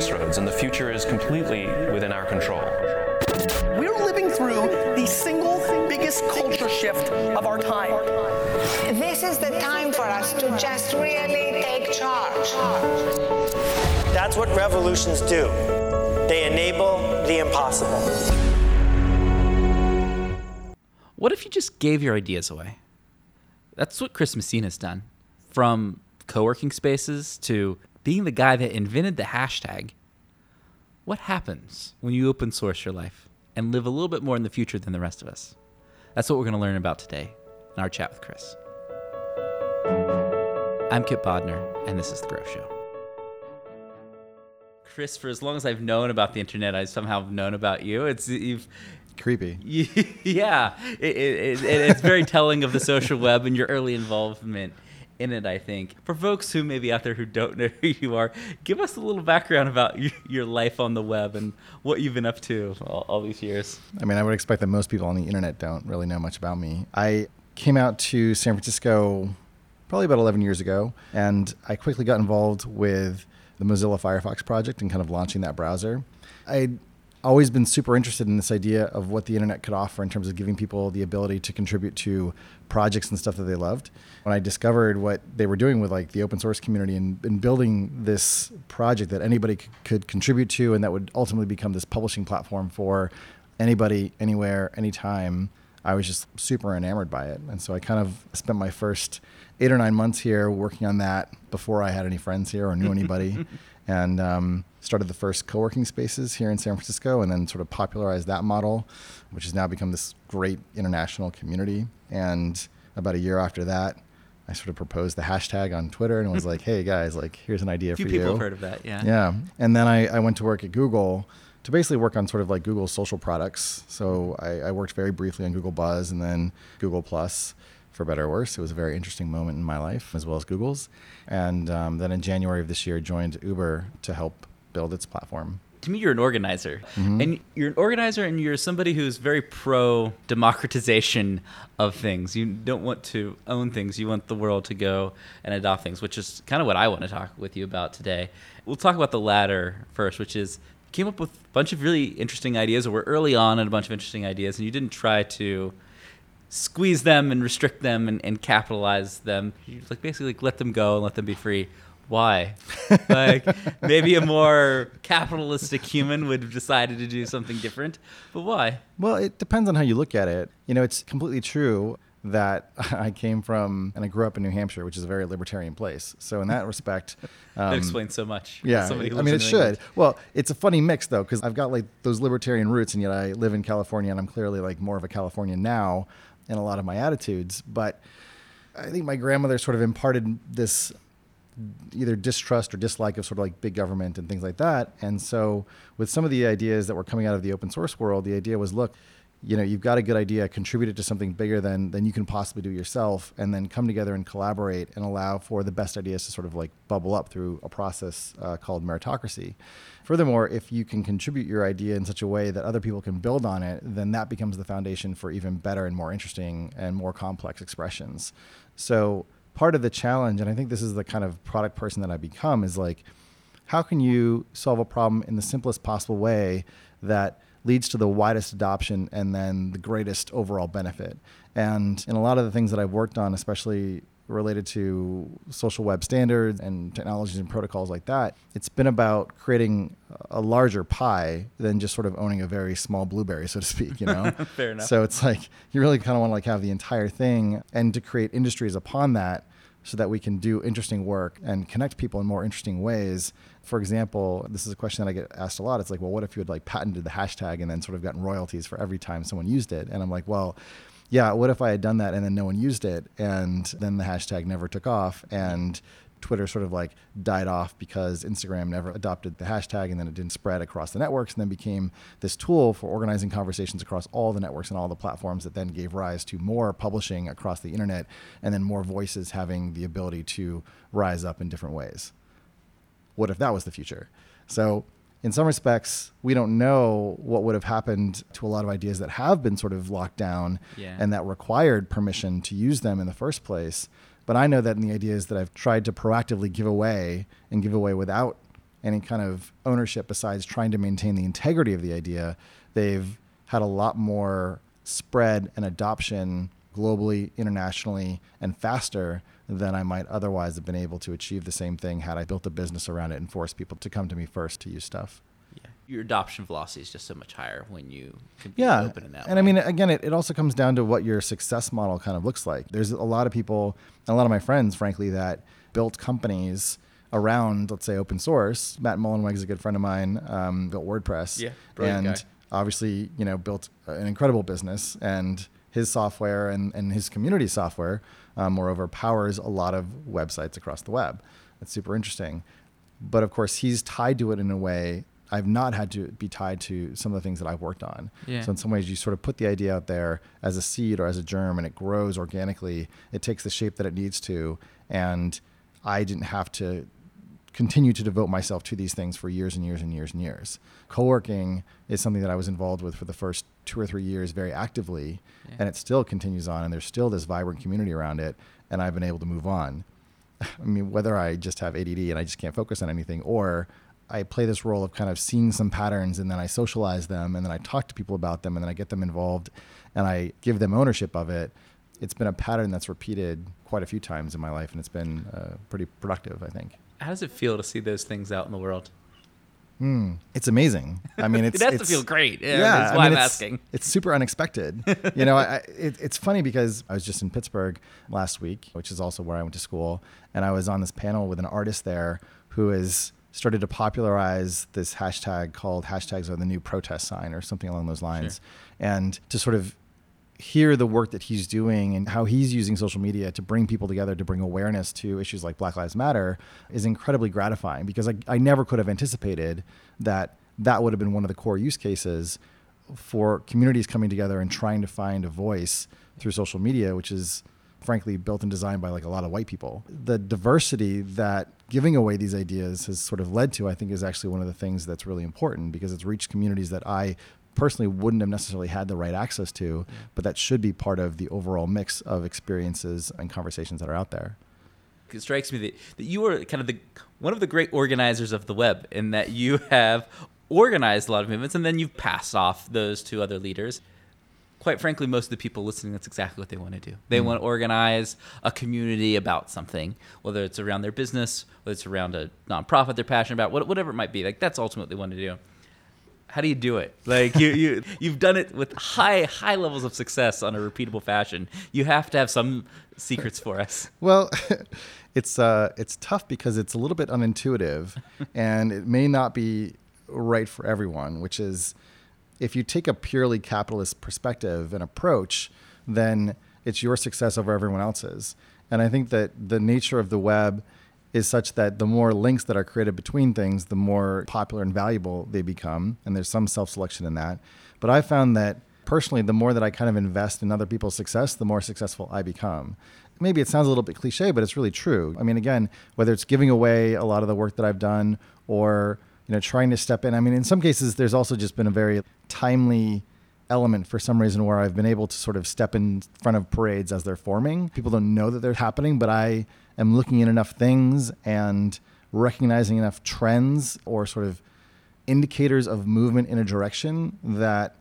crossroads, and the future is completely within our control. We're living through the single biggest culture shift of our time. This is the time for us to just really take charge. That's what revolutions do. They enable the impossible. What if you just gave your ideas away? That's what Chris Messina's done. From co working spaces to being the guy that invented the hashtag. What happens when you open source your life and live a little bit more in the future than the rest of us? That's what we're going to learn about today in our chat with Chris. I'm Kip Bodnar, and this is The Growth Show. Chris, for as long as I've known about the internet, I somehow have known about you. It's you've creepy. yeah, it, it, it, it's very telling of the social web and your early involvement in it. I think for folks who may be out there who don't know who you are, give us a little background about your life on the web and what you've been up to all, all these years. I mean, I would expect that most people on the internet don't really know much about me. I came out to San Francisco probably about 11 years ago, and I quickly got involved with the Mozilla Firefox project and kind of launching that browser. I always been super interested in this idea of what the internet could offer in terms of giving people the ability to contribute to projects and stuff that they loved. When I discovered what they were doing with like the open source community and, and building this project that anybody c- could contribute to and that would ultimately become this publishing platform for anybody, anywhere, anytime, I was just super enamored by it. And so I kind of spent my first eight or nine months here working on that before I had any friends here or knew anybody. and um, started the first co-working spaces here in San Francisco and then sort of popularized that model, which has now become this great international community. And about a year after that, I sort of proposed the hashtag on Twitter and was like, hey guys, like here's an idea for you. people have heard of that, yeah. Yeah. And then I, I went to work at Google to basically work on sort of like Google's social products. So I, I worked very briefly on Google Buzz and then Google Plus for better or worse. It was a very interesting moment in my life, as well as Google's. And um, then in January of this year, joined Uber to help build its platform. To me, you're an organizer, mm-hmm. and you're an organizer, and you're somebody who's very pro democratization of things. You don't want to own things; you want the world to go and adopt things, which is kind of what I want to talk with you about today. We'll talk about the latter first, which is came up with a bunch of really interesting ideas, or we're early on in a bunch of interesting ideas, and you didn't try to squeeze them and restrict them and, and capitalize them. You like basically like let them go and let them be free. Why? like maybe a more capitalistic human would have decided to do something different, but why? Well, it depends on how you look at it. You know, it's completely true that I came from and I grew up in New Hampshire, which is a very libertarian place. So in that respect, um, that explains so much. Yeah, I mean it should. Well, it's a funny mix though because I've got like those libertarian roots, and yet I live in California, and I'm clearly like more of a Californian now in a lot of my attitudes. But I think my grandmother sort of imparted this either distrust or dislike of sort of like big government and things like that. And so with some of the ideas that were coming out of the open source world, the idea was look, you know, you've got a good idea, contribute it to something bigger than than you can possibly do yourself, and then come together and collaborate and allow for the best ideas to sort of like bubble up through a process uh, called meritocracy. Furthermore, if you can contribute your idea in such a way that other people can build on it, then that becomes the foundation for even better and more interesting and more complex expressions. So part of the challenge, and I think this is the kind of product person that I become, is like, how can you solve a problem in the simplest possible way that leads to the widest adoption and then the greatest overall benefit. And in a lot of the things that I've worked on, especially related to social web standards and technologies and protocols like that, it's been about creating a larger pie than just sort of owning a very small blueberry, so to speak, you know? Fair enough. So it's like you really kind of want to like have the entire thing and to create industries upon that so that we can do interesting work and connect people in more interesting ways. For example, this is a question that I get asked a lot. It's like, well, what if you had like patented the hashtag and then sort of gotten royalties for every time someone used it? And I'm like, well, yeah, what if I had done that and then no one used it and then the hashtag never took off and Twitter sort of like died off because Instagram never adopted the hashtag and then it didn't spread across the networks and then became this tool for organizing conversations across all the networks and all the platforms that then gave rise to more publishing across the internet and then more voices having the ability to rise up in different ways. What if that was the future? So in some respects, we don't know what would have happened to a lot of ideas that have been sort of locked down yeah. and that required permission to use them in the first place. But I know that in the ideas that I've tried to proactively give away and give away without any kind of ownership besides trying to maintain the integrity of the idea, they've had a lot more spread and adoption globally, internationally, and faster than I might otherwise have been able to achieve the same thing had I built a business around it and forced people to come to me first to use stuff. Yeah. Your adoption velocity is just so much higher when you can be Yeah. open in that And way. I mean, again, it, it also comes down to what your success model kind of looks like. There's a lot of people, a lot of my friends, frankly, that built companies around, let's say, open source. Matt Mullenweg is a good friend of mine, um, built WordPress. Yeah, and guy. obviously, you know, built an incredible business. And his software and, and his community software, um, moreover, powers a lot of websites across the web. It's super interesting. But of course, he's tied to it in a way I've not had to be tied to some of the things that I've worked on. Yeah. So in some ways, you sort of put the idea out there as a seed or as a germ, and it grows organically. It takes the shape that it needs to, and I didn't have to continue to devote myself to these things for years and years and years and years. Co-working is something that I was involved with for the first two or three years very actively, and it still continues on, and there's still this vibrant community around it, and I've been able to move on. I mean, whether I just have ADD and I just can't focus on anything, or I play this role of kind of seeing some patterns and then I socialize them and then I talk to people about them and then I get them involved and I give them ownership of it. It's been a pattern that's repeated quite a few times in my life and it's been uh, pretty productive, I think. How does it feel to see those things out in the world? Hmm. It's amazing. I mean, it's It has to feel great. Yeah, yeah, that's I why mean, I'm it's, asking. It's super unexpected. you know, I, I- it, it's funny because I was just in Pittsburgh last week, which is also where I went to school, and I was on this panel with an artist there who has started to popularize this hashtag called hashtags are the new protest sign or something along those lines, and to sort of hear the work that he's doing and how he's using social media to bring people together to bring awareness to issues like Black Lives Matter is incredibly gratifying because I, I never could have anticipated that that would have been one of the core use cases for communities coming together and trying to find a voice through social media, which is frankly built and designed by like a lot of white people. The diversity that giving away these ideas has sort of led to, I think, is actually one of the things that's really important because it's reached communities that I personally wouldn't have necessarily had the right access to, but that should be part of the overall mix of experiences and conversations that are out there. it strikes me that, that you are kind of the one of the great organizers of the web in that you have organized a lot of movements and then you've passed off those to other leaders. Quite frankly most of the people listening that's exactly what they want to do. They mm. want to organize a community about something whether it's around their business whether it's around a nonprofit they're passionate about whatever it might be like that's ultimately what they want to do how do you do it like you, you you've done it with high high levels of success on a repeatable fashion you have to have some secrets for us Well, it's uh, it's tough because it's a little bit unintuitive, and it may not be right for everyone. Which is, if you take a purely capitalist perspective and approach, then it's your success over everyone else's. And I think that the nature of the web is such that the more links that are created between things, the more popular and valuable they become. And there's some self selection in that. But I found that personally, the more that I kind of invest in other people's success, the more successful I become. Maybe it sounds a little bit cliche, but it's really true. I mean, again, whether it's giving away a lot of the work that I've done or you know trying to step in. I mean, in some cases, there's also just been a very timely element for some reason where I've been able to sort of step in front of parades as they're forming. People don't know that they're happening, but I am looking at enough things and recognizing enough trends or sort of indicators of movement in a direction that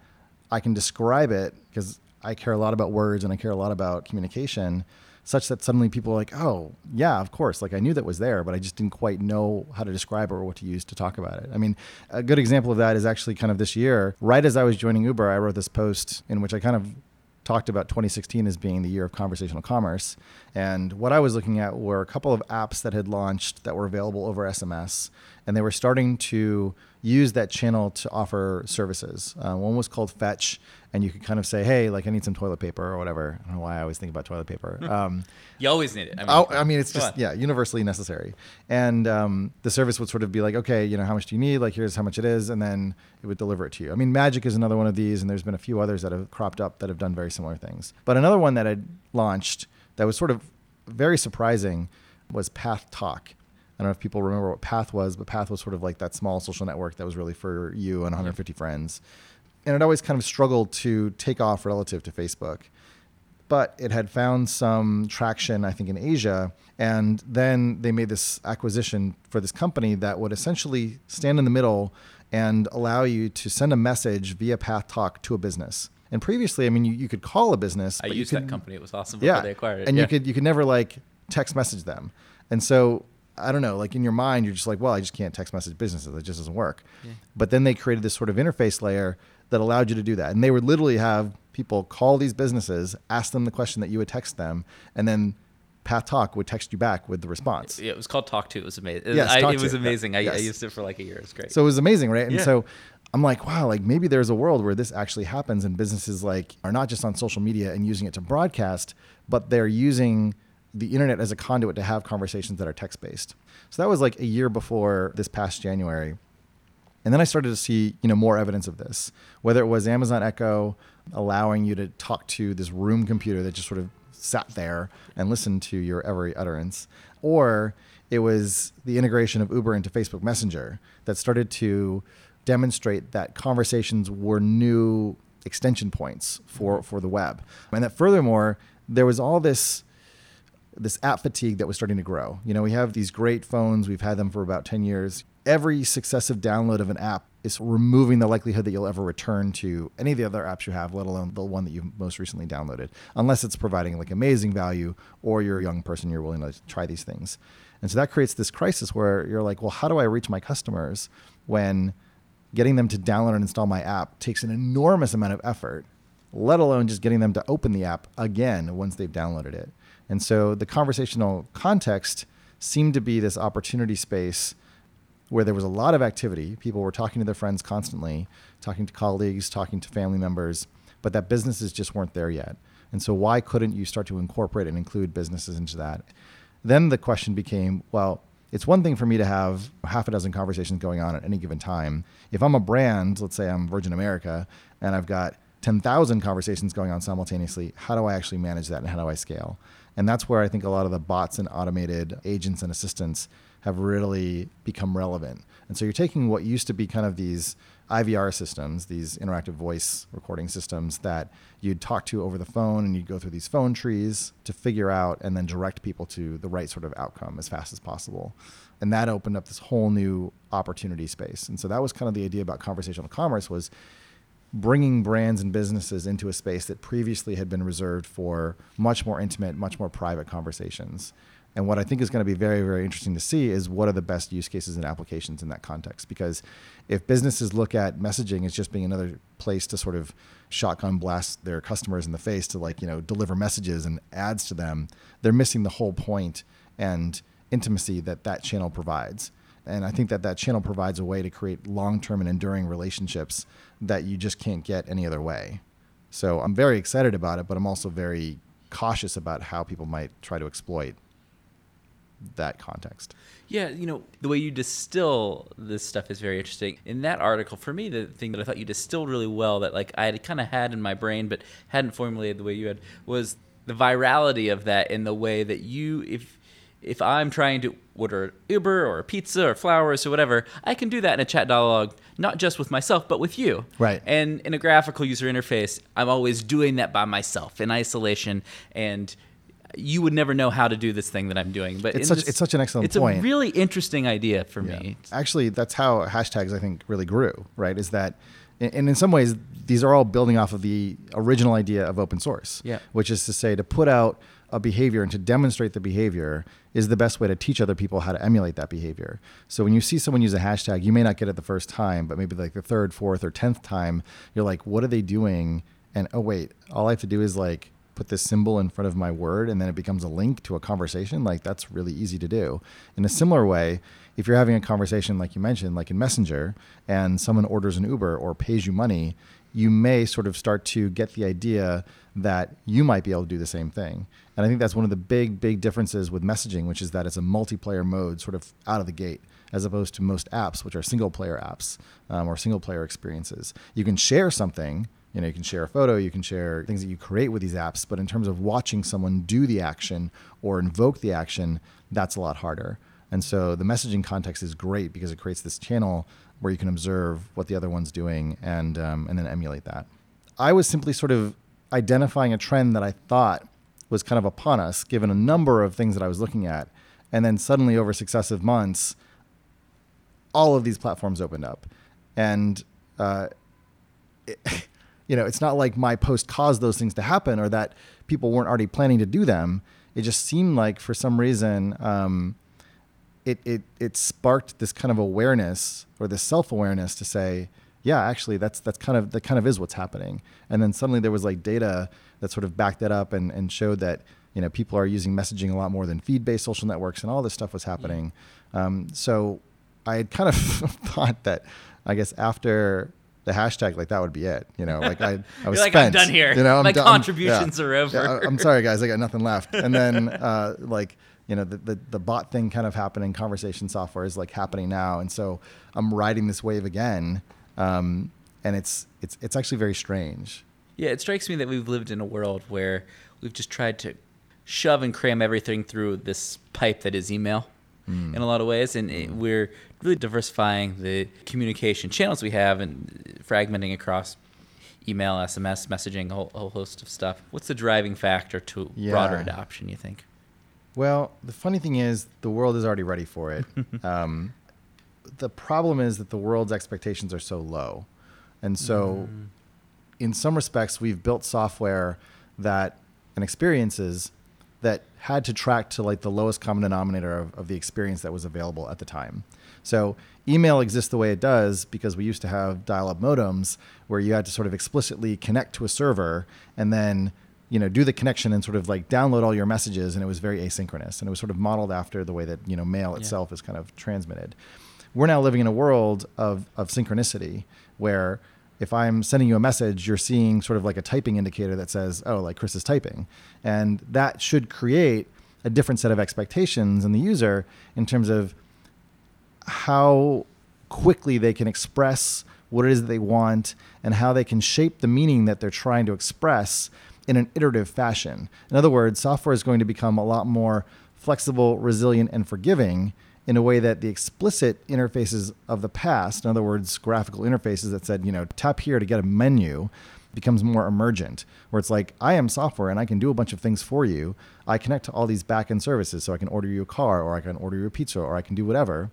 I can describe it because I care a lot about words and I care a lot about communication, such that suddenly people are like, oh, yeah, of course. Like I knew that was there, but I just didn't quite know how to describe it or what to use to talk about it. I mean, a good example of that is actually kind of this year. Right as I was joining Uber, I wrote this post in which I kind of talked about 2016 as being the year of conversational commerce. And what I was looking at were a couple of apps that had launched that were available over SMS. And they were starting to use that channel to offer services. Uh, one was called Fetch, and you could kind of say, hey, like I need some toilet paper or whatever. I don't know why I always think about toilet paper. Um, You always need it. I mean, Oh, I mean, it's just on. yeah, universally necessary. And um, the service would sort of be like, okay, you know, how much do you need? Like, here's how much it is, and then it would deliver it to you. I mean, Magic is another one of these, and there's been a few others that have cropped up that have done very similar things. But another one that had launched that was sort of very surprising was Path Talk. I don't know if people remember what Path was, but Path was sort of like that small social network that was really for you and 150 friends. And it always kind of struggled to take off relative to Facebook but it had found some traction, I think, in Asia. And then they made this acquisition for this company that would essentially stand in the middle and allow you to send a message via Path Talk to a business. And previously, I mean, you, you could call a business. I but you used could- that company. It was awesome yeah, they acquired it. and yeah. you could you could never like text message them. And so I don't know, like in your mind, you're just like, well, I just can't text message businesses. It just doesn't work. But then they created this sort of interface layer that allowed you to do that, and they would literally have people call these businesses, ask them the question that you would text them, and then Path Talk would text you back with the response. Yeah, it was called Talk To. It was amazing. Yes, I, it was amazing. I, I Yes. used it for like a year. It was great. So it was amazing, right? And Yeah. so I'm like, wow, like maybe there's a world where this actually happens and businesses like are not just on social media and using it to broadcast, but they're using the internet as a conduit to have conversations that are text based. So that was like a year before this past January. And then I started to see, you know, more evidence of this, whether it was Amazon Echo allowing you to talk to this room computer that just sort of sat there and listened to your every utterance, or it was the integration of Uber into Facebook Messenger that started to demonstrate that conversations were new extension points for, for the web. And that furthermore, there was all this this app fatigue that was starting to grow. You know, we have these great phones, we've had them for about 10 years. Every successive download of an app is removing the likelihood that you'll ever return to any of the other apps you have, let alone the one that you most recently downloaded, unless it's providing like amazing value or you're a young person, you're willing to try these things. And so that creates this crisis where you're like, well, how do I reach my customers when getting them to download and install my app takes an enormous amount of effort, let alone just getting them to open the app again once they've downloaded it. And so the conversational context seemed to be this opportunity space where there was a lot of activity. People were talking to their friends constantly, talking to colleagues, talking to family members, but that businesses just weren't there yet. And so why couldn't you start to incorporate and include businesses into that? Then the question became, well, it's one thing for me to have half a dozen conversations going on at any given time. If I'm a brand, let's say I'm Virgin America, and I've got 10,000 conversations going on simultaneously, how do I actually manage that and how do I scale? And that's where I think a lot of the bots and automated agents and assistants have really become relevant. And so you're taking what used to be kind of these IVR systems, these interactive voice recording systems that you'd talk to over the phone and you'd go through these phone trees to figure out and then direct people to the right sort of outcome as fast as possible. And that opened up this whole new opportunity space. And so that was kind of the idea about conversational commerce was bringing brands and businesses into a space that previously had been reserved for much more intimate, much more private conversations. And what I think is going to be very, very interesting to see is what are the best use cases and applications in that context. Because if businesses look at messaging as just being another place to sort of shotgun blast their customers in the face to like, you know, deliver messages and ads to them, they're missing the whole point and intimacy that that channel provides. And I think that that channel provides a way to create long term and enduring relationships that you just can't get any other way. So I'm very excited about it, but I'm also very cautious about how people might try to exploit that context. Yeah, you know, the way you distill this stuff is very interesting. In that article, for me, the thing that I thought you distilled really well that like I had kind of had in my brain but hadn't formulated the way you had was the virality of that in the way that you if if I'm trying to order Uber or pizza or flowers or whatever, I can do that in a chat dialogue, not just with myself, but with you. Right. And in a graphical user interface, I'm always doing that by myself in isolation and you would never know how to do this thing that I'm doing. But It's such- it's such an excellent it's point. a really interesting idea for me. Actually, that's how hashtags I think really grew, right? Is that, and in some ways, these are all building off of the original idea of open source, Yeah. which is to say to put out a behavior and to demonstrate the behavior is the best way to teach other people how to emulate that behavior. So when you see someone use a hashtag, you may not get it the first time, but maybe like the third, fourth, or tenth time, you're like, what are they doing? And oh wait, all I have to do is like put this symbol in front of my word and then it becomes a link to a conversation like that's really easy to do in a similar way if you're having a conversation like you mentioned like in messenger and someone orders an uber or pays you money you may sort of start to get the idea that you might be able to do the same thing. And i think that's one of the big big differences with messaging which is that it's a multiplayer mode sort of out of the gate as opposed to most apps which are single player apps um, or single player experiences. You can share something you know you can share a photo you can share things that you create with these apps but in terms of watching someone do the action or invoke the action that's a lot harder. And so the messaging context is great because it creates this channel where you can observe what the other one's doing and um, and then emulate that i was simply sort of identifying a trend that I thought was kind of upon us, given a number of things that I was looking at. And then suddenly, over successive months, all of these platforms opened up. And, uh, it, you know, it's not like my post caused those things to happen or that people weren't already planning to do them. It just seemed like for some reason, um, it, it, it sparked this kind of awareness or this self awareness to say, yeah, actually, that's that's kind of that kind of is what's happening. And then suddenly there was like data that sort of backed that up and, and showed that you know people are using messaging a lot more than feed based social networks, and all this stuff was happening. Um, so I had kind of thought that I guess after the hashtag, like that would be it. You know, like I, I was like, I'm done here. You know, I'm My done- contributions are over. Yeah, I- I'm sorry, guys, I got nothing left. And then uh, like you know the, the the bot thing kind of happening. Conversation software is like happening now, and so I'm riding this wave again. Um, and it's it's it's actually very strange. Yeah, it strikes me that we've lived in a world where we've just tried to shove and cram everything through this pipe that is email in a lot of ways, and it, we're really diversifying the communication channels we have and fragmenting across email, SMS, messaging, a whole, whole host of stuff. What's the driving factor to broader adoption? You think? Well, the funny thing is, the world is already ready for it. um, the problem is that the world's expectations are so low. And so, in some respects, we've built software that and experiences that had to track to like the lowest common denominator of, of the experience that was available at the time. So email exists the way it does because we used to have dial-up modems where you had to sort of explicitly connect to a server and then you know do the connection and sort of like download all your messages and it was very asynchronous and it was sort of modeled after the way that you know mail itself is kind of transmitted. We're now living in a world of of synchronicity where if I'm sending you a message, you're seeing sort of like a typing indicator that says, oh, like Chris is typing. And that should create a different set of expectations in the user in terms of how quickly they can express what it is that they want and how they can shape the meaning that they're trying to express in an iterative fashion. In other words, software is going to become a lot more flexible, resilient, and forgiving in a way that the explicit interfaces of the past, in other words, graphical interfaces that said, you know, tap here to get a menu, becomes more emergent, where it's like, I am software and I can do a bunch of things for you. I connect to all these backend services, so I can order you a car, or I can order you a pizza, or I can do whatever.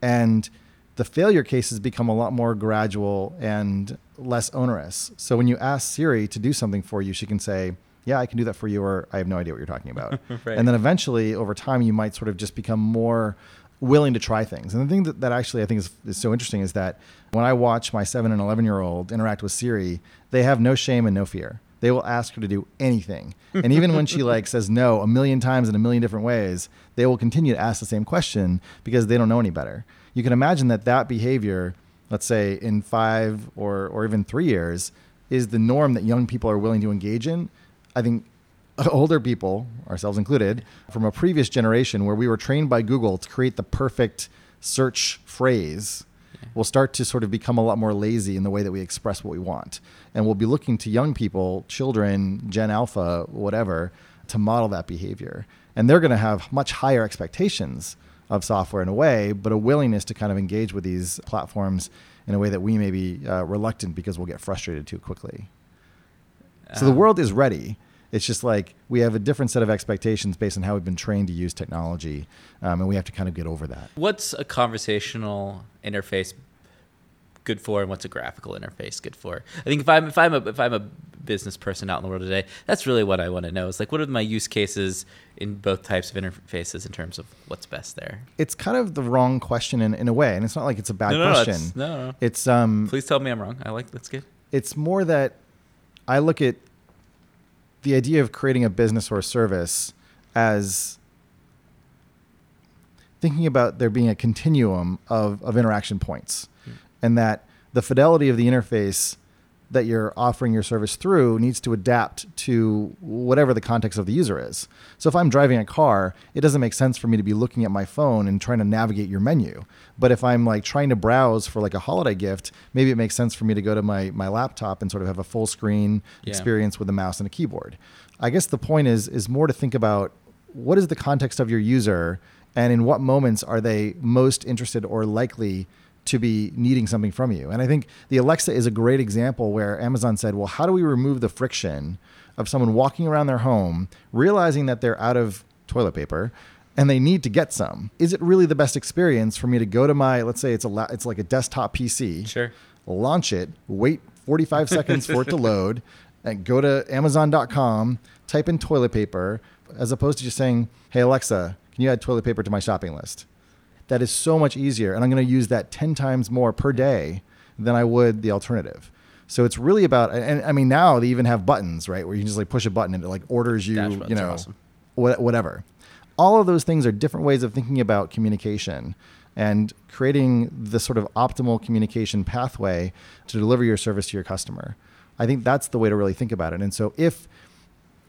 And the failure cases become a lot more gradual and less onerous. So when you ask Siri to do something for you, she can say, yeah, I can do that for you, or I have no idea what you're talking about. Right. And then eventually, over time, you might sort of just become more willing to try things. And the thing that, that actually I think is, is so interesting is that when I watch my seven and 11 year old interact with Siri, they have no shame and no fear. They will ask her to do anything. And even when she like says no a million times in a million different ways, they will continue to ask the same question because they don't know any better. You can imagine that that behavior, let's say in five or, or even three years, is the norm that young people are willing to engage in. I think older people, ourselves included, from a previous generation where we were trained by Google to create the perfect search phrase, will start to sort of become a lot more lazy in the way that we express what we want. And we'll be looking to young people, children, Gen Alpha, whatever, to model that behavior. And they're going to have much higher expectations of software in a way, but a willingness to kind of engage with these platforms in a way that we may be uh, reluctant because we'll get frustrated too quickly. So the world is ready. It's just like we have a different set of expectations based on how we've been trained to use technology, um, and we have to kind of get over that. What's a conversational interface good for, and what's a graphical interface good for? I think if I'm if I'm a if I'm a business person out in the world today, that's really what I want to know. Is like what are my use cases in both types of interfaces in terms of what's best there? It's kind of the wrong question in, in a way, and it's not like it's a bad No, no, question. it's- no, no. It's um, Please tell me I'm wrong. I like that's good. it's more that I look at the idea of creating a business or a service as thinking about there being a continuum of, of interaction points and that the fidelity of the interface that you're offering your service through needs to adapt to whatever the context of the user is. So if I'm driving a car, it doesn't make sense for me to be looking at my phone and trying to navigate your menu. But if I'm like trying to browse for like a holiday gift, maybe it makes sense for me to go to my my laptop and sort of have a full screen Yeah. experience with a mouse and a keyboard. I guess the point is is more to think about what is the context of your user and in what moments are they most interested or likely to be needing something from you. And I think the Alexa is a great example where Amazon said, well, how do we remove the friction of someone walking around their home, realizing that they're out of toilet paper? And they need to get some. Is it really the best experience for me to go to my, let's say it's a, la- it's like a desktop PC, Sure. launch it, wait 45 seconds for it to load, and go to Amazon.com, type in toilet paper, as opposed to just saying, "Hey Alexa, can you add toilet paper to my shopping list?" That is so much easier, and I'm going to use that 10 times more per day than I would the alternative. So it's really about, and I mean now they even have buttons, right, where you can just like push a button and it like orders you, you know, awesome. whatever. All of those things are different ways of thinking about communication and creating the sort of optimal communication pathway to deliver your service to your customer. I think that's the way to really think about it. And so if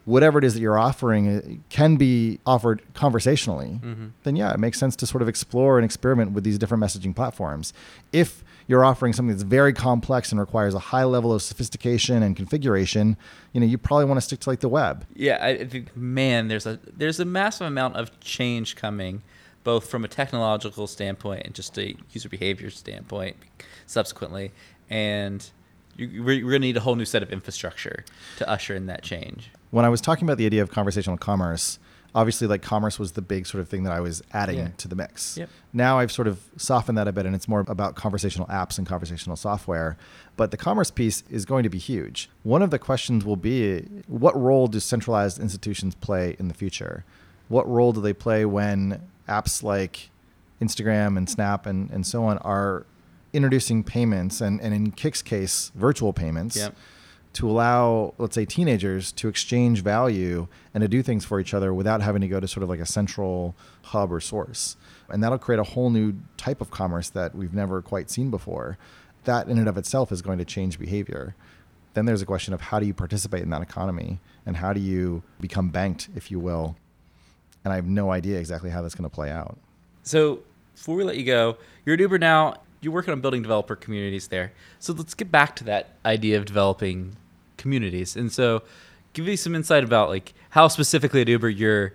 whatever it is that you're offering uh, can be offered conversationally, then yeah, it makes sense to sort of explore and experiment with these different messaging platforms. If you're offering something that's very complex and requires a high level of sophistication and configuration, you know, you probably want to stick to like the web. Yeah, I think man, there's a there's a massive amount of change coming, both from a technological standpoint and just a user behavior standpoint, subsequently, and you, we're, we're gonna need a whole new set of infrastructure to usher in that change. When I was talking about the idea of conversational commerce, obviously like commerce was the big sort of thing that I was adding Yeah. to the mix. Yep. Now I've sort of softened that a bit and it's more about conversational apps and conversational software. But the commerce piece is going to be huge. One of the questions will be what role do centralized institutions play in the future? What role do they play when apps like Instagram and Snap and, and so on are introducing payments and, and in Kik's case, virtual payments? Yep. To allow, let's say, teenagers to exchange value and to do things for each other without having to go to sort of like a central hub or source. And that'll create a whole new type of commerce that we've never quite seen before. That in and of itself is going to change behavior. Then there's a question of how do you participate in that economy and how do you become banked, if you will. And I have no idea exactly how that's going to play out. So before we let you go, you're at Uber now. You're working on building developer communities there. So let's get back to that idea of developing communities. And so give me some insight about like how specifically at Uber you're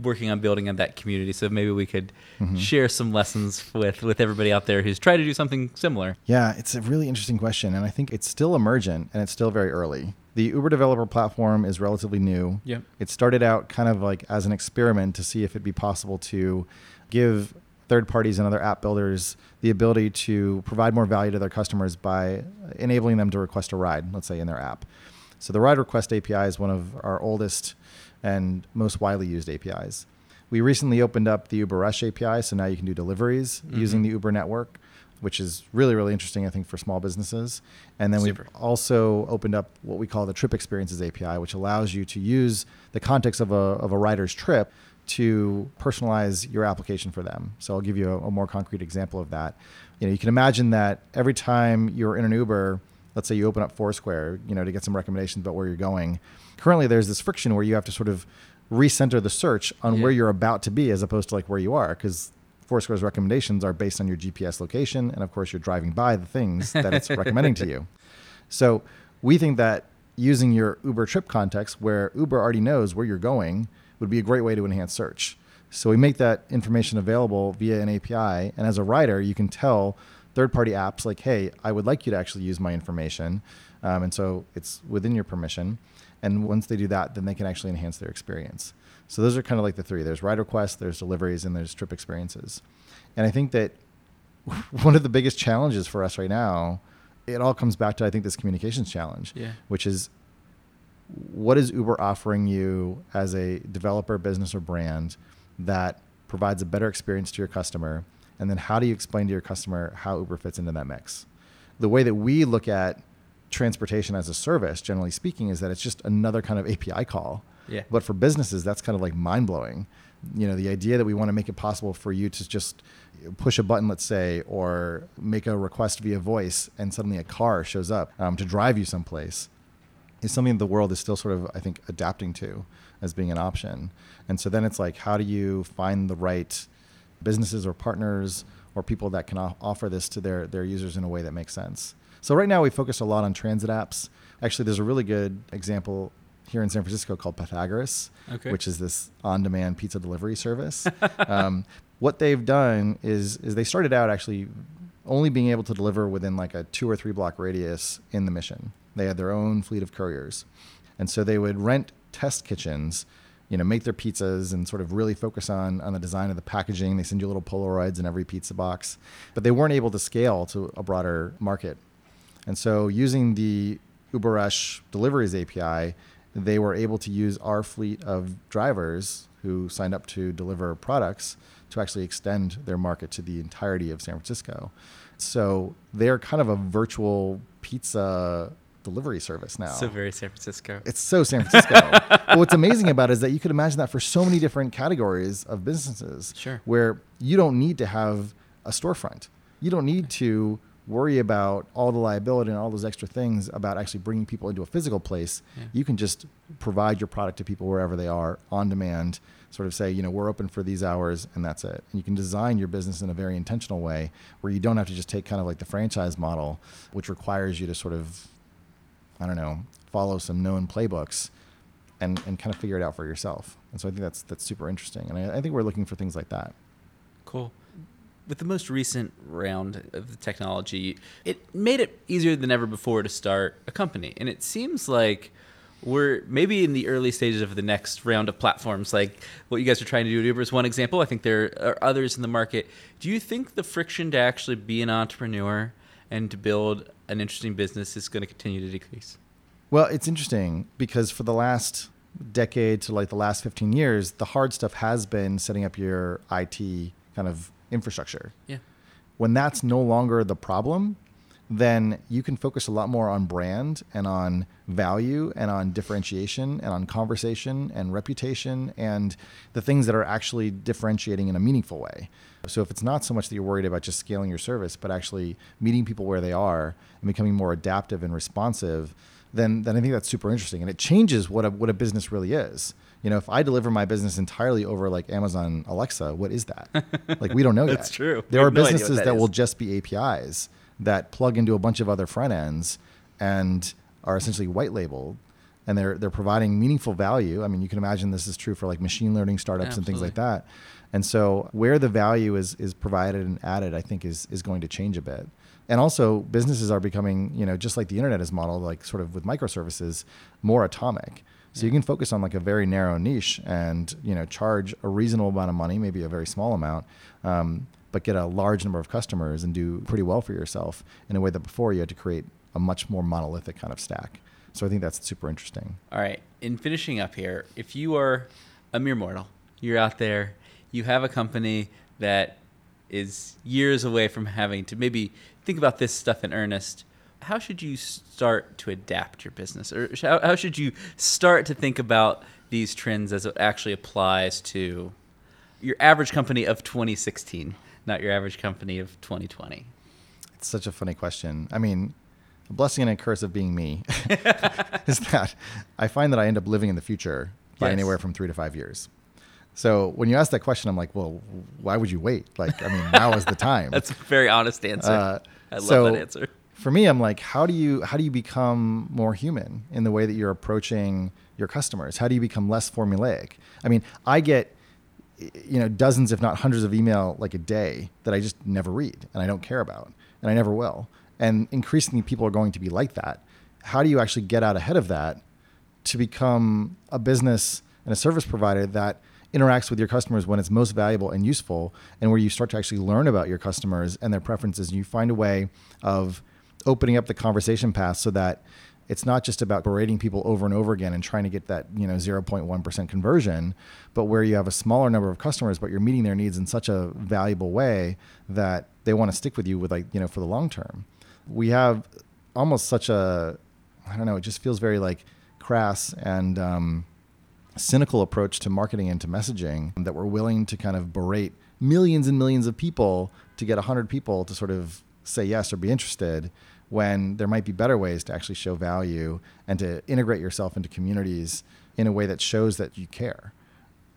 working on building on that community. So maybe we could mm-hmm. share some lessons with with everybody out there who's trying to do something similar. Yeah, it's a really interesting question. And I think it's still emergent and it's still very early. The Uber developer platform is relatively new. Yep. It started out kind of like as an experiment to see if it'd be possible to give third parties and other app builders the ability to provide more value to their customers by enabling them to request a ride, let's say in their app. So the ride request API is one of our oldest and most widely used APIs. We recently opened up the Uber Rush API, so now you can do deliveries mm-hmm. using the Uber network, which is really, really interesting, I think, for small businesses. And then Super. we've also opened up what we call the Trip Experiences API, which allows you to use the context of a, of a rider's trip to personalize your application for them. So I'll give you a, a more concrete example of that. You know, you can imagine that every time you're in an Uber, let's say you open up Foursquare, you know, to get some recommendations about where you're going. Currently, there's this friction where you have to sort of recenter the search on Yeah. where you're about to be as opposed to like where you are, because Foursquare's recommendations are based on your GPS location, and of course, you're driving by the things that it's recommending to you. So we think that using your Uber trip context, where Uber already knows where you're going, would be a great way to enhance search. So we make that information available via an API, and as a rider, you can tell third-party apps like, "Hey, I would like you to actually use my information," um, and so it's within your permission. And once they do that, then they can actually enhance their experience. So those are kind of like the three: there's ride requests, there's deliveries, and there's trip experiences. And I think that one of the biggest challenges for us right now, it all comes back to I think this communications challenge, Yeah. which is what is Uber offering you as a developer, business, or brand that provides a better experience to your customer, and then how do you explain to your customer how Uber fits into that mix? The way that we look at transportation as a service, generally speaking, is that it's just another kind of API call. Yeah. But for businesses, that's kind of like mind blowing. You know, the idea that we want to make it possible for you to just push a button, let's say, or make a request via voice, and suddenly a car shows up um, to drive you someplace is something the world is still sort of, I think, adapting to as being an option. And so then it's like, how do you find the right businesses or partners or people that can offer this to their, their users in a way that makes sense? So right now we focus a lot on transit apps. Actually, there's a really good example here in San Francisco called Pythagoras, Okay. which is this on-demand pizza delivery service. um, what they've done is is they started out actually only being able to deliver within like a two or three block radius in the mission. They had their own fleet of couriers. And so they would rent test kitchens, you know, make their pizzas and sort of really focus on, on the design of the packaging. They send you little Polaroids in every pizza box, but they weren't able to scale to a broader market. And so using the UberRush deliveries API, they were able to use our fleet of drivers who signed up to deliver products to actually extend their market to the entirety of San Francisco. So they're kind of a virtual pizza delivery service now. So very San Francisco. It's so San Francisco. but what's amazing about it is that you could imagine that for so many different categories of businesses. Sure. Where you don't need to have a storefront. You don't need to worry about all the liability and all those extra things about actually bringing people into a physical place. Yeah. You can just provide your product to people wherever they are on demand. Sort of say, you know, we're open for these hours and that's it. And you can design your business in a very intentional way where you don't have to just take kind of like the franchise model, which requires you to sort of I don't know, follow some known playbooks and, and kind of figure it out for yourself. And so I think that's that's super interesting. And I, I think we're looking for things like that. Cool. With the most recent round of the technology, it made it easier than ever before to start a company. And it seems like we're maybe in the early stages of the next round of platforms. Like what you guys are trying to do at Uber is one example. I think there are others in the market. Do you think the friction to actually be an entrepreneur and to build an interesting business is going to continue to decrease? Well, it's interesting because for the last decade to like the last 15 years, the hard stuff has been setting up your IT kind of infrastructure. Yeah. When that's no longer the problem, then you can focus a lot more on brand and on value and on differentiation and on conversation and reputation and the things that are actually differentiating in a meaningful way. So if it's not so much that you're worried about just scaling your service, but actually meeting people where they are and becoming more adaptive and responsive, then then I think that's super interesting. And it changes what a what a business really is. You know, if I deliver my business entirely over like Amazon Alexa, what is that? like we don't know yet. That's true. There are no businesses that that will just be APIs that plug into a bunch of other front ends and are essentially white labeled and they're they're providing meaningful value. I mean, you can imagine this is true for like machine learning startups and things like that. And so where the value is is provided and added, I think is is going to change a bit. And also businesses are becoming, you know, just like the internet is modeled, like sort of with microservices, more atomic. So you can focus on like a very narrow niche and you know charge a reasonable amount of money, maybe a very small amount, um, but get a large number of customers and do pretty well for yourself in a way that before you had to create a much more monolithic kind of stack. So I think that's super interesting. All right. In finishing up here, if you are a mere mortal, you're out there, you have a company that is years away from having to maybe think about this stuff in earnest, how should you start to adapt your business? Or how, should you start to think about these trends as it actually applies to your average company of 2016, not your average company of 2020? It's such a funny question. I mean, a blessing and a curse of being me is that I find that I end up living in the future by Yes. anywhere from three to five years. So when you ask that question, I'm like, well, why would you wait? Like, I mean, now is the time. That's a very honest answer. Uh, I love so that answer. For me, I'm like, how do you how do you become more human in the way that you're approaching your customers? How do you become less formulaic? I mean, I get you know dozens, if not hundreds, of email like a day that I just never read and I don't care about and I never will. And increasingly, people are going to be like that. How do you actually get out ahead of that to become a business and a service provider that interacts with your customers when it's most valuable and useful and where you start to actually learn about your customers and their preferences and you find a way of opening up the conversation path so that it's not just about berating people over and over again and trying to get that you know 0.1% conversion but where you have a smaller number of customers but you're meeting their needs in such a valuable way that they want to stick with you with like you know for the long term. We have almost such a i don't know it just feels very like crass and um, cynical approach to marketing and to messaging that we're willing to kind of berate millions and millions of people to get 100 people to sort of say yes or be interested when there might be better ways to actually show value and to integrate yourself into communities in a way that shows that you care.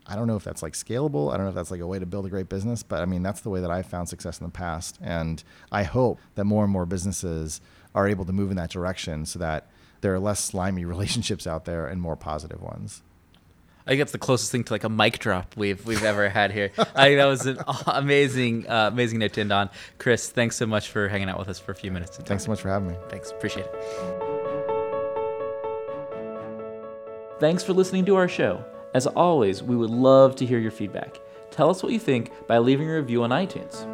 I don't know if that's like scalable. I don't know if that's like a way to build a great business, but I mean, that's the way that I've found success in the past. And I hope that more and more businesses are able to move in that direction so that there are less slimy relationships out there and more positive ones. I think that's the closest thing to like a mic drop we've we've ever had here. I think that was an amazing, uh, amazing note to end on. Chris, thanks so much for hanging out with us for a few minutes. Thanks so much for having me. Thanks, appreciate it. Thanks for listening to our show. As always, we would love to hear your feedback. Tell us what you think by leaving a review on iTunes.